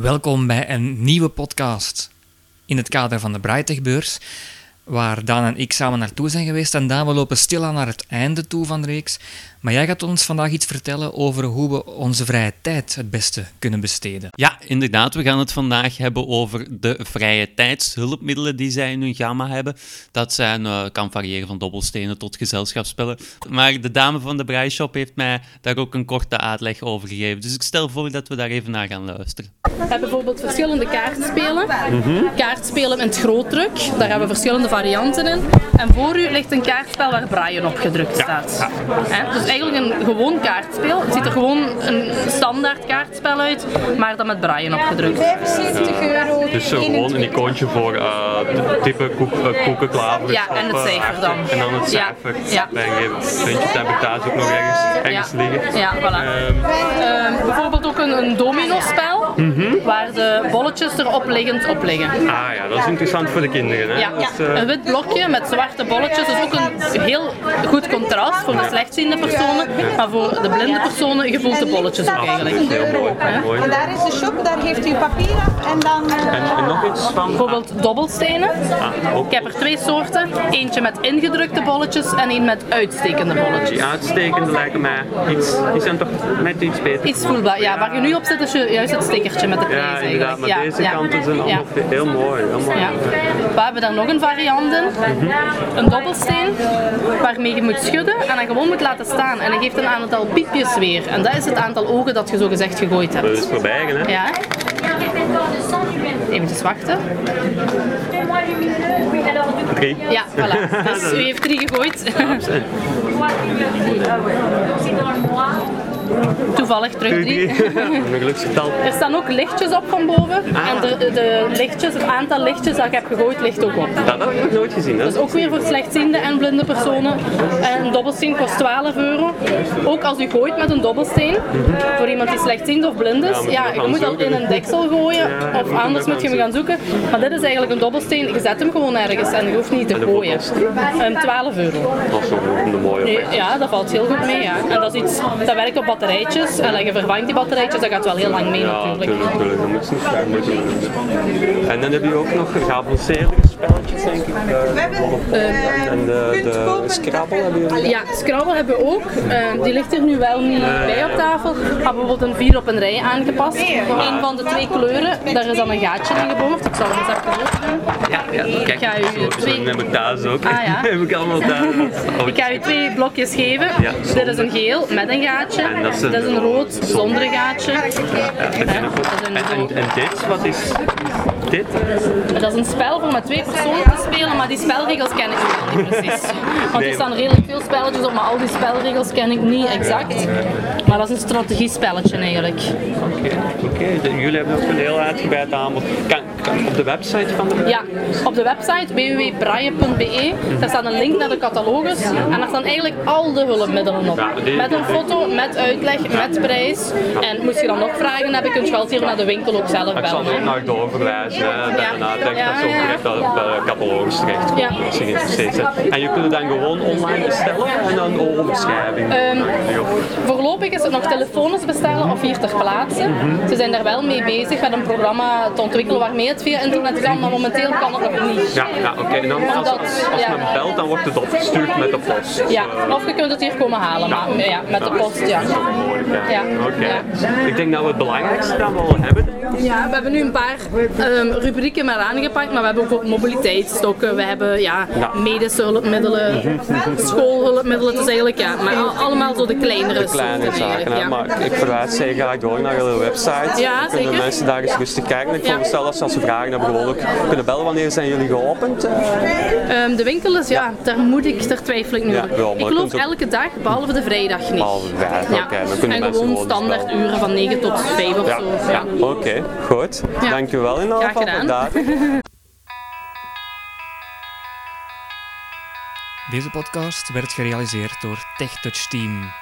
Welkom bij een nieuwe podcast in het kader van de Brightech-beurs, waar Daan en ik samen naartoe zijn geweest. En Daan, we lopen stilaan naar het einde toe van de reeks. Maar jij gaat ons vandaag iets vertellen over hoe we onze vrije tijd het beste kunnen besteden. Ja, inderdaad. We gaan het vandaag hebben over de vrije tijdshulpmiddelen die zij in hun gamma hebben. Dat zijn, eh, kan variëren van dobbelstenen tot gezelschapsspellen. Maar de dame van de Breishop heeft mij daar ook een korte uitleg over gegeven. Dus ik stel voor dat we daar even naar gaan luisteren. We hebben bijvoorbeeld verschillende kaartspelen. Kaartspelen in het grootdruk, daar hebben we verschillende varianten in. En voor u ligt een kaartspel waar Brian op gedrukt staat. Hè? Dus eigenlijk een gewoon kaartspel. Het ziet er gewoon een standaard kaartspel uit, maar dan met Brian op gedrukt. 75 euro. Dus zo gewoon een icoontje voor eh, het type koek, uh, koekenklaver. Ja, en het cijfer dan. En dan het Ja. cijfer. Ja. Bijgeven. Puntje, heb ik thuis ook nog ergens, ergens Ja. liggen. Ja, voilà. Ehm, Ehm, bijvoorbeeld ook een, een dominospel, waar de bolletjes er opliggend op liggen. ah ja, dat is interessant voor de kinderen. Hè? Ja, eh, een wit blokje met zwarte bolletjes is ook een heel goed contrast voor de slechtziende personen, maar voor de blinde personen, je voelt de bolletjes ook eigenlijk. heel mooi. heel mooi. En daar is de shop, daar heeft u papier af en dan... En, en nog iets van? Bijvoorbeeld dobbelstenen. Ah, ook Ik heb er twee soorten. Eentje met ingedrukte bolletjes en één met uitstekende bolletjes. die uitstekende lijken mij iets, die zijn toch net iets beter. Iets voelbaar. Ja, waar je nu op zit is je, juist het stickertje met de prijs Ja, eigenlijk. inderdaad, maar Ja, deze ja. kanten zijn allemaal Ja. heel mooi. Heel mooi. Ja. We hebben daar nog een variant in. Een dobbelsteen waarmee je moet schudden en dan gewoon moet laten staan. En dat geeft een aantal piepjes weer. En dat is het aantal ogen dat je zo gezegd gegooid Dat hebt. is voorbij, hè? Ja. Eventjes wachten. Drie. Ja, voilà. Dus u heeft drie gegooid. Toevallig terug drie. Een geluksgetal. Er staan ook lichtjes op van boven. En de, de lichtjes, het aantal lichtjes dat ik heb gegooid ligt ook op. Dat heb ik nog nooit gezien. Hè? Dat is ook weer voor slechtziende en blinde personen. En een dobbelsteen kost 12 euro. Ook als u gooit met een dobbelsteen, voor iemand die slechtziend of blind is, ja, nog je moet zoeken, in een deksel gooien Ja, of anders moet je hem gaan zoeken. Maar dit is eigenlijk een dobbelsteen, je zet hem gewoon ergens en je hoeft niet te gooien. Um, 12 euro. Dat is een mooie ja, dat valt heel goed mee. Ja. En dat is iets dat werkt op batterijtjes. En je vervangt die batterijtjes, dat gaat wel heel lang mee Ja, natuurlijk. natuurlijk, natuurlijk. Dat moet niet graag moeten doen. En dan heb je ook nog geavanceerde spelletjes, denk ik. Eh, en de, de Scrabble hebben jullie. Ja, Scrabble hebben we ook. Eh, die ligt er nu wel niet bij op tafel. We hebben bijvoorbeeld een vier op een rij aangepast. Een van de twee kleuren, daar is dan een gaatje in geboord. Ik zal hem eens even openen. Ja, ja, kijk, ga u zo, zo twee- heb ik thuis ook. Ah, ja. heb ik allemaal thuis. Oh, Ik ga u twee blokjes geven. Ja, Dit is een geel met een gaatje. En dat is een Dit is een rood zonder een gaatje. ja, dat ken ik ook. Dat is een En, zo- en, en dit, wat is dit? Dat is een spel voor met twee personen te spelen, maar die spelregels ken ik wel niet precies. Want er staan redelijk veel spelletjes op, maar al die spelregels ken ik niet exact. Maar dat is een strategiespelletje eigenlijk. Oké, oké. De- jullie hebben ook een heel uitgebreid aanbod. Kan, kan op de website van de Ja, op de website www.braille.be daar staat een link naar de catalogus en daar staan eigenlijk al de hulpmiddelen op. Met een foto, met uitleg, met prijs. En moest je dan nog vragen hebben, kun je altijd hier naar de winkel ook zelf Ik zal bellen. ook naar hè, Bij Ja. de nadenk Ja, dat ze ook direct op de catalogus terecht. En je kunt het dan gewoon online bestellen en dan omschrijving. Ehm, Voorlopig is het nog telefonisch bestellen of hier ter plaatse. Ze zijn daar wel mee bezig met een programma te ontwikkelen waarmee het via internet kan, maar momenteel kan het nog niet. Ja, ja oké. En dan als, als, als men belt, dan wordt het opgestuurd met de post. Ja, of je kunt het hier komen halen, maar ja, met de post, ja. Ja. Oké. Ik denk dat we het belangrijkste dan wel hebben. Ja, we hebben nu een paar ehm, rubrieken maar aangepakt, maar we hebben ook mobiliteitsstokken, we hebben ja, Ja. medische hulpmiddelen, schoolhulpmiddelen, het is eigenlijk ja, maar al- allemaal zo de kleinere zaken, ja. maar ik verwijs zeer graag door naar jullie website. Ja, Dan kunnen zeker. mensen daar eens rustig kijken. Ik voorstel dat ze als ze vragen hebben gewoon ook kunnen bellen. Wanneer zijn jullie geopend? Eh, Ehm, de winkel is, ja, daar moet ik, daar twijfel ik nu over. ik ook- elke dag, behalve de vrijdag niet. Behalve de vrijdag, oké, dan kunnen en gewoon gewoon standaard uren van 9 tot 5 of zo. ja. oké, goed. Ja. Dankjewel in ieder Graag geval voor gedaan. daar. Deze podcast werd gerealiseerd door TechTouch Team.